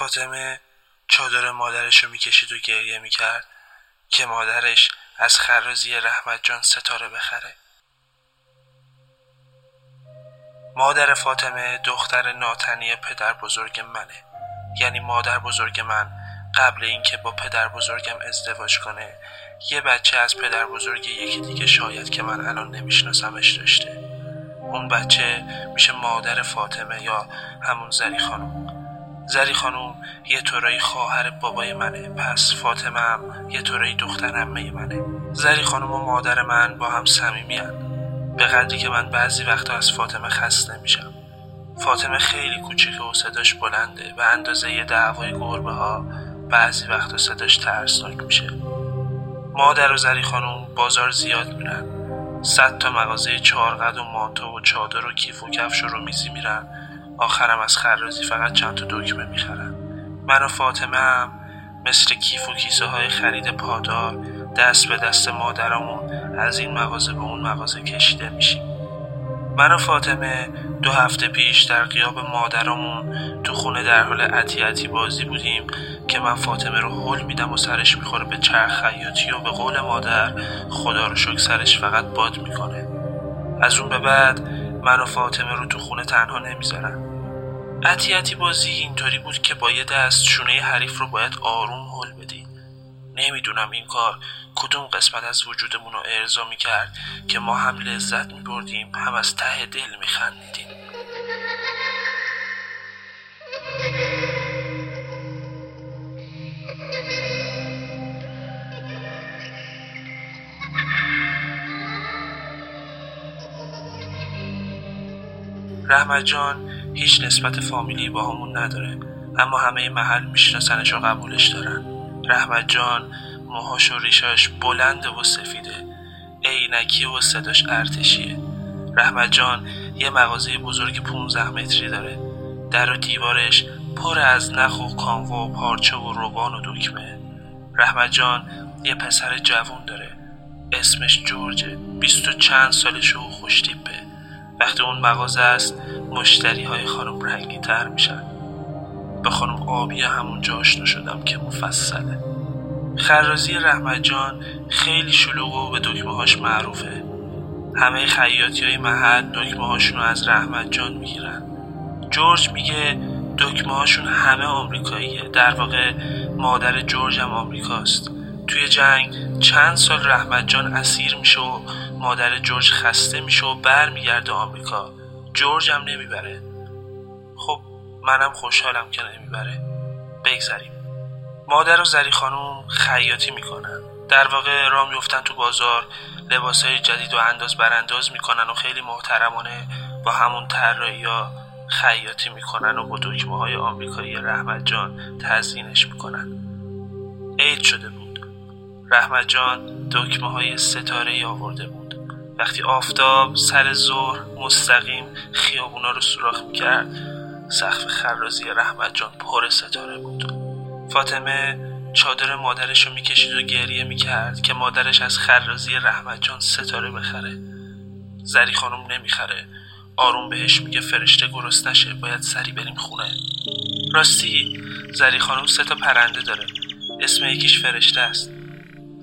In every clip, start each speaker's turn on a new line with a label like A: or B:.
A: فاطمه چادر مادرش رو می‌کشید و گریه می‌کرد که مادرش از خرازی رحمت جان ستاره بخره. مادر فاطمه دختر ناتنی پدر بزرگ منه. یعنی مادر بزرگ من قبل اینکه با پدر بزرگم ازدواج کنه یه بچه از پدر بزرگ یکی دیگه شاید که من الان نمیشناسمش داشته. اون بچه میشه مادر فاطمه یا همون زری خانم. زری خانم یه طورایی خواهر بابای منه. پس فاطمه هم یه طورایی دختر همه منه. زری خانم و مادر من با هم صمیمیان به قدری که من بعضی وقتا از فاطمه خسته میشم فاطمه خیلی کوچیکه و صداش بلنده و اندازه یه دعوای گربه ها بعضی وقتا صداش ترسناک میشه. مادر و زری خانم بازار زیاد میرن. صد تا مغازه چارقد و مانتو و چادر و کیف و کفش رو میزی میرن. آخرم از خرازی فقط چند تا دکمه می‌خرن من و فاطمه هم مثل کیف و کیسه های خرید پادار دست به دست مادرمون از این مغازه به اون مغازه کشیده میشیم. من و فاطمه دو هفته پیش در قیاب مادرمون تو خونه در حال عتی بازی بودیم که من فاطمه رو حل میدم و سرش می‌خوره به چرخ خیاطی و به قول مادر خدا رو شک سرش فقط باد می‌کنه. از اون به بعد من و فاطمه رو تو خونه تنها نمی‌ذارم. عتی بازی اینطوری بود که با یه دست شونه حریف رو باید آروم حل بدی. نمی‌دونم این کار کدوم قسمت از وجودمون رو ارضا می‌کرد که ما هم لذت میبردیم هم از ته دل میخندیدیم. رحمت جان هیچ نسبت فامیلی با همون نداره. اما همه محل میشناسنش و قبولش دارن. رحمت جان موهاش و ریشاش بلند و سفیده. عینکی و صداش ارتشیه. رحمت جان یه مغازه بزرگ 15 متری داره. در و دیوارش پر از نخ و کانوا و پارچه و روبان و دکمه. رحمت جان یه پسر جوون داره. اسمش جورجه. بیست و چند سالشه و خوشتیپه. وقتی اون مغازه است مشتری های خانم رنگی تر میشن. به خانم آبی همونجا آشنا شدم که مفصله. خرازی رحمت جان خیلی شلوغ و به دکمه هاش معروفه. همه خیاطی های محل دکمه هاشون رو از رحمت جان می‌گیرن. جورج میگه دکمه هاشون همه آمریکاییه. در واقع مادر جورج هم آمریکاست. توی جنگ چند سال رحمت جان اسیر میشه و مادر جورج خسته میشه و برمیگرده آمریکا. جورج هم نمی‌بره. خب منم خوشحالم که نمی‌بره. بگذریم. مادر و زری خانوم خیاطی می‌کنن. در واقع را میفتن تو بازار های جدید و انداز برانداز می‌کنن و خیلی محترمانه با همون طراحی یا خیاطی می‌کنن و با دکمه های آمریکایی رحمت جان تزیینش می‌کنن. عید شده بود. رحمت جان دکمه های ستاره آورده بود. وقتی آفتاب سر ظهر مستقیم خیابونا رو سوراخ می‌کرد سقف خرازی رحمت جان پر ستاره بود. فاطمه چادر مادرش رو می‌کشید و گریه می‌کرد که مادرش از خرازی رحمت جان ستاره بخره. زری خانم نمی‌خره. آروم بهش میگه فرشته گرست نشه باید سری بریم خونه. راستی زری خانم سه تا پرنده داره. اسم یکیش فرشته است.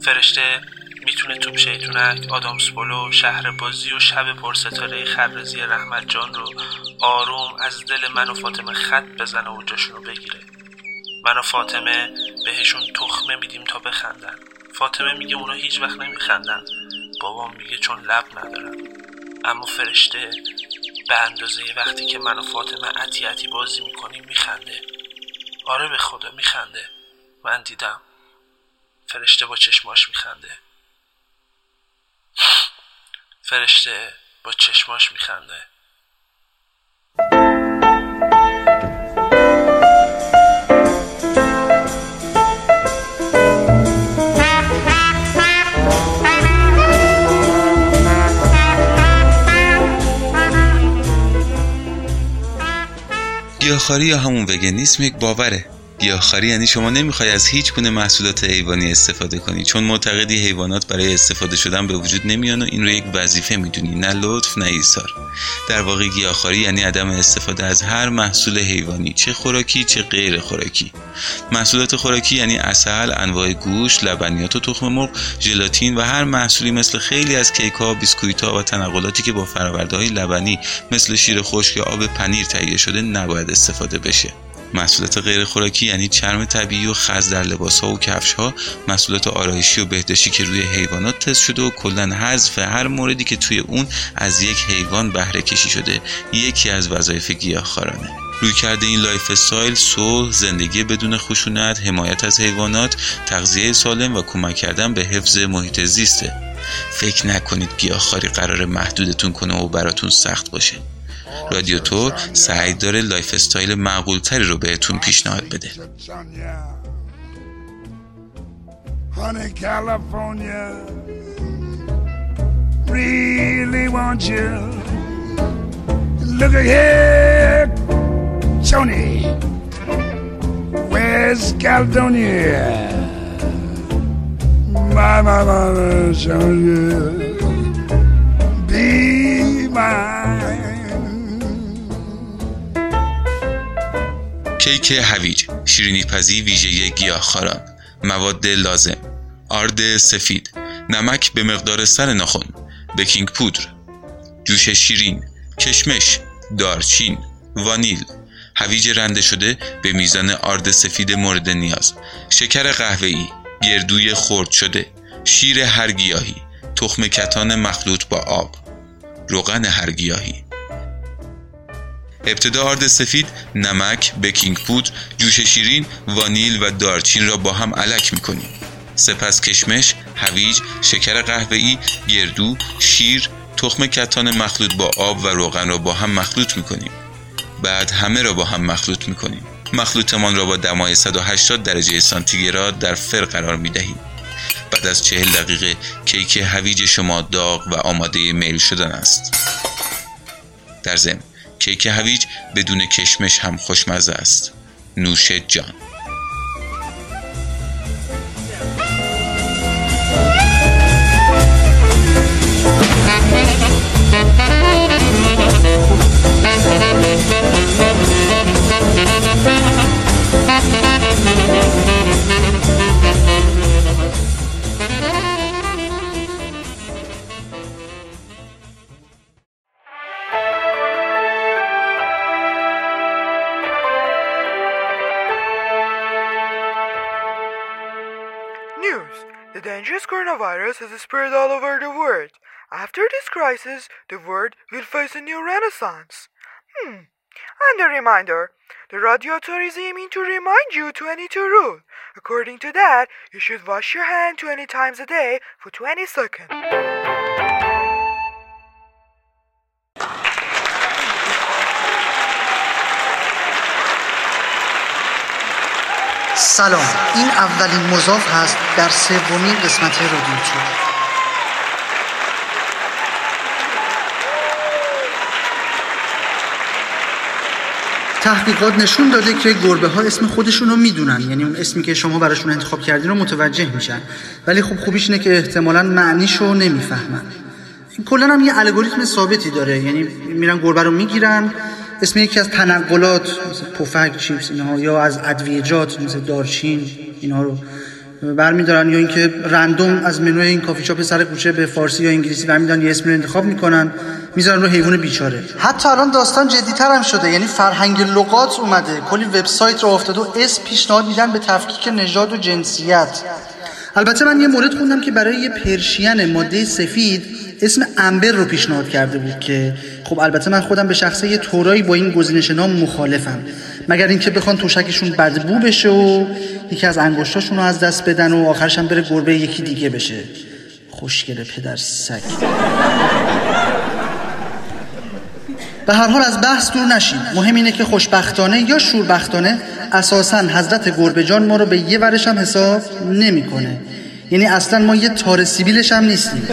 A: فرشته می‌تونه توپ شیطونک آدامس بولو شهر بازی و شب پرستاره خرزی رحمت جان رو آروم از دل من و فاطمه خط بزنه و جاشون بگیره. من و فاطمه بهشون تخمه میدیم تا بخندن. فاطمه میگه اونا هیچ وقت نمیخندن. بابام میگه چون لب ندارن. اما فرشته به اندازه وقتی که من و فاطمه عتی عتی بازی می‌کنیم میخنده. آره به خدا میخنده. من دیدم. فرشته با چشماش میخنده. فرشته با چشماش میخنده.
B: گیاهخواری یا همون وگنیسم یک باوره. گیاهخواری یعنی شما نمی‌خوای از هیچ گونه محصولات حیوانی استفاده کنی چون معتقدی حیوانات برای استفاده شدن به وجود نمیان و این رو یک وظیفه می‌دونی نه لطف نه ایثار. در واقع گیاهخواری یعنی عدم استفاده از هر محصول حیوانی چه خوراکی چه غیر خوراکی. محصولات خوراکی یعنی اصل انواع گوشت لبنیات و تخم مرغ ژلاتین و هر محصولی مثل خیلی از کیک ها بیسکویت ها و تنقلاتی که با فرآورده های لبنی مثل شیر خشک یا آب پنیر تهیه شده نباید استفاده بشه. محصولات غیر خوراکی یعنی چرم طبیعی و خز در لباس ها و کفش ها محصولات آرایشی و بهداشتی که روی حیوانات تست شده و کلا حذف هر موردی که توی اون از یک حیوان بهره کشی شده. یکی از وظایف گیاهخوارانه. روی کرده این lifestyle صلح زندگی بدون خشونت حمایت از حیوانات تغذیه سالم و کمک کردن به حفظ محیط زیسته. فکر نکنید گیاهخواری قرار محدودتون کنه و براتون سخت باشه. رادیو تور سعی داره لایف استایل معقول تری رو بهتون پیشنهاد بده Honey, California really Caledonia? My, my. Be mine. کیک هویج شیرینی پزی ویژه گیاهخواران. مواد لازم آرد سفید. نمک به مقدار سر ناخن بکینگ پودر. جوش شیرین. کشمش دارچین. وانیل. هویج رنده شده به میزان آرد سفید مورد نیاز. شکر قهوه‌ای. گردوی خرد شده. شیر هر گیاهی. تخم کتان مخلوط با آب. روغن هر گیاهی. ابتدا آرد سفید نمک بکینگ پودر جوش شیرین وانیل و دارچین را با هم علک می‌کنیم. سپس کشمش هویج شکر قهوه‌ای گردو شیر تخم کتان مخلوط با آب و روغن را با هم مخلوط می‌کنیم. بعد همه را با هم مخلوط می‌کنیم. مخلوطمان را با دمای 180 درجه سانتیگراد در فر قرار می‌دهیم. بعد از چهل دقیقه کیک هویج شما داغ و آماده میل شدن است. در ضمن کیک هویج بدون کشمش هم خوشمزه است. نوش جان.
C: Coronavirus has spread all over the world. After this crisis, the world will face a new renaissance. Hmm. And a reminder, the radio is aiming to remind you 22 rule. According to that, you should wash your hand 20 times a day for 20 seconds.
D: سلام. این اولین مضاف هست در سومین قسمت رادیو تحقیقات نشون داده که گربه ها اسم خودشون رو می‌دونن. یعنی اون اسمی که شما براشون انتخاب کردین رو متوجه میشن. ولی خب خوبیش اینه که احتمالا معنیش رو نمی‌فهمن. کلا هم یه الگوریتم ثابتی داره. یعنی میرن گربه رو می‌گیرن. اسم یکی از تنقلات مثل پفک چیپس اینها یا از ادویجات مثل دارچین اینها رو برمیدارن یا اینکه رندوم از منوی این کافی شاپ سر کوچه به فارسی یا انگلیسی برمیدارن یه اسم رو انتخاب می‌کنن می‌ذارن رو حیوان بیچاره. حتی الان داستان جدیتر هم شده یعنی فرهنگ لغات اومده کلی وبسایت رو افتاده و اسم پیشنهاد میدن به تفکیک نژاد و جنسیت. البته من یه مورد خوندم که برای یه پرشین ماده سفید اسم امبر رو پیشنهاد کرده بود که خب البته من خودم به شخصه یه طورایی با این گزینش نام مخالفم. مگر اینکه بخوان توشکشون بدبو بشه و یکی از انگشتاشون رو از دست بدن و آخرش هم بره گربه یکی دیگه بشه. خوشگله پدر سگ. به هر حال از بحث دور نشید مهم اینه که خوشبختانه یا شوربختانه اساسا حضرت گربه جان ما رو به یه ورش هم حساب نمی‌کنه. یعنی اصلا ما یه تار سیبیلش هم نیستیم.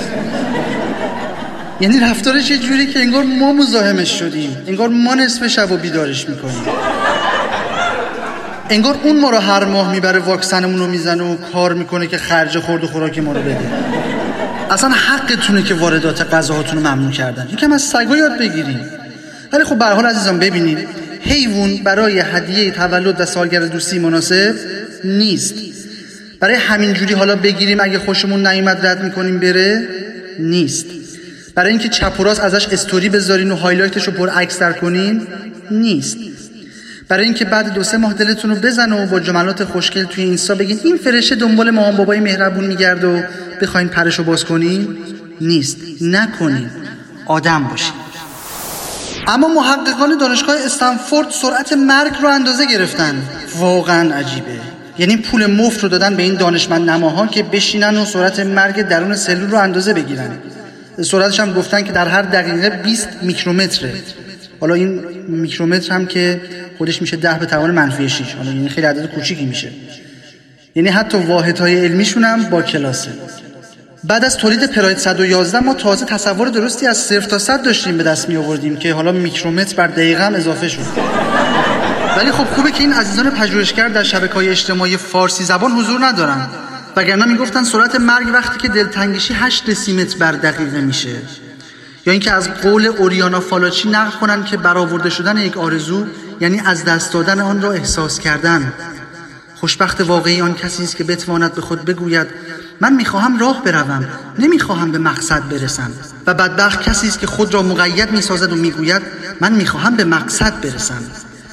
D: یعنی رفتارش یه جوری که انگار ما مزاحمش شدیم؟ انگار ما نصف شب و بیدارش می‌کنیم. انگار اون ما رو هر ماه می‌بره واکسنمون رو می‌زنه و کار می‌کنه که خرج خورد و خوراک ما رو بده. اصلا حقتونه که واردات غذاهاتون رو ممنوع کردن. یکم از سگا یاد بگیریم. ولی خب به حال عزیزان ببینید حیوان برای هدیه تولد و سالگرد دوستی مناسب نیست. برای همین جوری حالا بگیریم اگه خوشمون نیومد رد می‌کنیم بره نیست. برای اینکه چپ ازش استوری بذارین و highlight ش رو پر عکس کنین نیست. برای اینکه بعد دو سه ماه دلتون رو بزنه و با جملات خوشگل توی اینستا بگین این فرشته دنبال مامان بابای مهربون میگرده و بخواین پرش رو باز کنین نیست. نکنین. آدم باشین. اما محققان دانشگاه استنفورد سرعت مرگ رو اندازه گرفتن. واقعا عجیبه. یعنی پول مفت رو دادن به این دانشمند نماها که بشینن و سرعت مرگ درون سلول رو اندازه بگیرن. سرعتش هم گفتن که در هر دقیقه 20 میکرومتره. حالا این میکرومتر هم که خودش میشه ده به توان منفی 6 حالا یعنی خیلی عدد کوچیکی میشه. یعنی حتی واحدهای علمیشون هم با کلاسه. بعد از تولید پراید 111 ما تازه تصور درستی از صفر تا صد داشتیم به دست می آوردیم که حالا میکرومتر بر دقیقه هم اضافه شد. ولی خب خوبه که این عزیزان پژوهشگر در شبکه های اجتماعی فارسی زبان حضور ندارن. وگرنه می‌گفتن سرعت مرگ وقتی که دلتنگشی 8 دسیمتر بر دقیقه میشه. یا اینکه از قول اوریانا فالاچی نقل کنن که برآورده شدن یک آرزو یعنی از دست دادن آن را احساس کردن. خوشبخت واقعی آن کسی است که بتواند به خود بگوید من می‌خواهم راه بروم نمی‌خواهم به مقصد برسم. و بدبخت کسی است که خود را مقید می‌سازد و می‌گوید من می‌خواهم به مقصد برسم.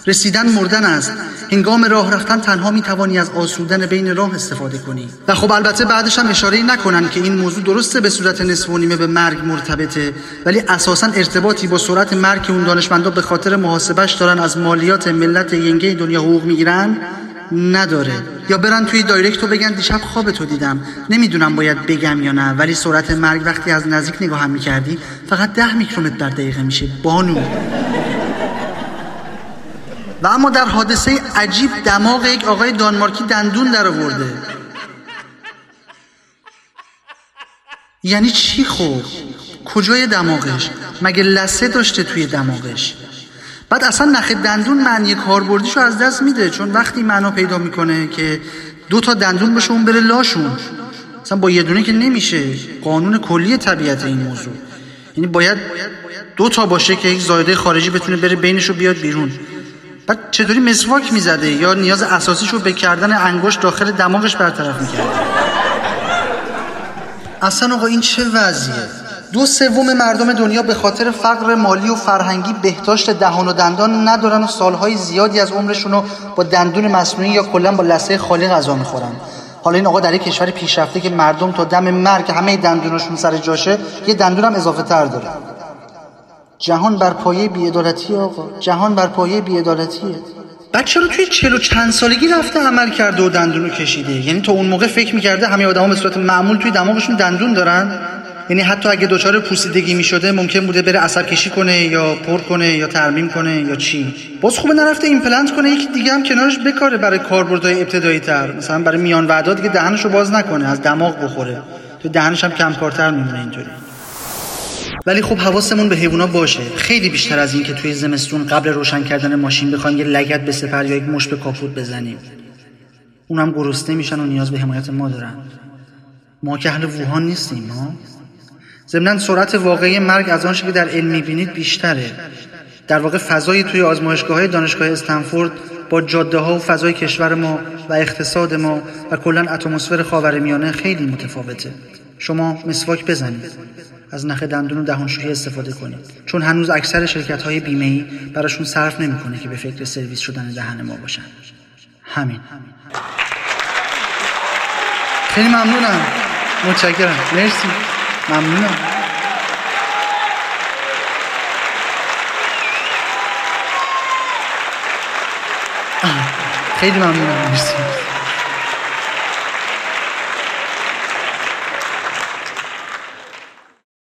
D: رسیدن مردن است. هنگام راه رفتن تنها می توانی از آسودن بین راه استفاده کنی. و خب البته بعدش هم اشاره نکنن که این موضوع درسته به صورت نصف و نیمه به مرگ مرتبطه. ولی اساسا ارتباطی با سرعت مرگ اون دانشمندا به خاطر محاسبش دارن از مالیات ملت ینگه دنیا حقوق می‌گیرن نداره. یا برن توی دایرکت و بگن دیشب خواب تو دیدم. نمی‌دونم باید بگم یا نه ولی سرعت مرگ وقتی از نزدیک نگاه هم می‌کردی فقط ده میکرومتر در دقیقه میشه. بانو. و اما در حادثه عجیب دماغ یک آقای دانمارکی دندون در آورده. یعنی چی خوب کجای دماغش؟ مگه لسه داشته توی دماغش؟ بعد اصلا نخ دندون معنی کاربردیشو از دست میده چون وقتی معنا پیدا می‌کنه که دو تا دندون بشه اون بره لاشون. اصلا با یه دونه که نمیشه. قانون کلی طبیعت این موضوع. یعنی باید دو تا باشه که یک زایده خارجی بتونه بره بینش رو بیاد بیرون. بعد چطوری مسواک می‌زده یا نیاز اساسیشو به کردن انگشت داخل دماغش برطرف می‌کرده اصلا آقا این چه وضعیه؟ دو سوم مردم دنیا به خاطر فقر مالی و فرهنگی بهداشت دهان و دندان ندارن و سالهای زیادی از عمرشون رو با دندون مصنوعی یا کلا با لثه خالی غذا می‌خورن. حالا این آقا در یک کشور پیشرفته که مردم تا دم مرگ همه دندوناشون سر جاشه یه دندون هم اضافه تر داره. جهان بر پایه بیعدالتیه آقا. جهان بر پایه بیعدالتیه بچه رو توی چهل و چند سالگی رفته عمل کرده و دندون رو کشیده؟ یعنی تا اون موقع فکر می‌کرده همه آدما به صورت معمول توی دماغشون دندون دارن؟ یعنی حتی اگه دچار پوسیدگی می‌شده ممکن بوده بره عصب کشی کنه یا پر کنه یا ترمیم کنه یا چی؟ باز خوبه نرفته ایمپلنت کنه یکی دیگه هم کنارش بکاره برای کاربردهای ابتدایی تر مثلا برای میان وعده‌ها دیگه دهنشو باز نکنه از دماغ بخوره. تو دهنش هم کم کارتر میمونه اینطوری. ولی خب حواسمون به حیونا باشه. خیلی بیشتر از این که توی زمستون قبل روشن کردن ماشین بخوایم یه لگت به سپر یا یک مش به کاپوت بزنیم. اونم گرسنه میشن و نیاز به حمایت ما دارن. ما که اهل ووهان نیستیم ما ضمنا سرعت واقعی مرگ از آنچه که در علم می‌بینید بیشتره. در واقع فضای توی آزمایشگاه های دانشگاه استنفورد با جاده ها و فضای کشور ما و اقتصاد ما و کلا اتمسفر خاورمیانه خیلی متفاوته. شما مسواک بزنید. از نخ دندون و دهانشویی استفاده کنید. چون هنوز اکثر شرکت های بیمه ای براشون صرف نمی‌کنه که به فکر سرویس شدن دهن ما باشن. همین. خیلی ممنونم. متشکرم. مرسی. ممنونم. خیلی ممنونم. مرسی.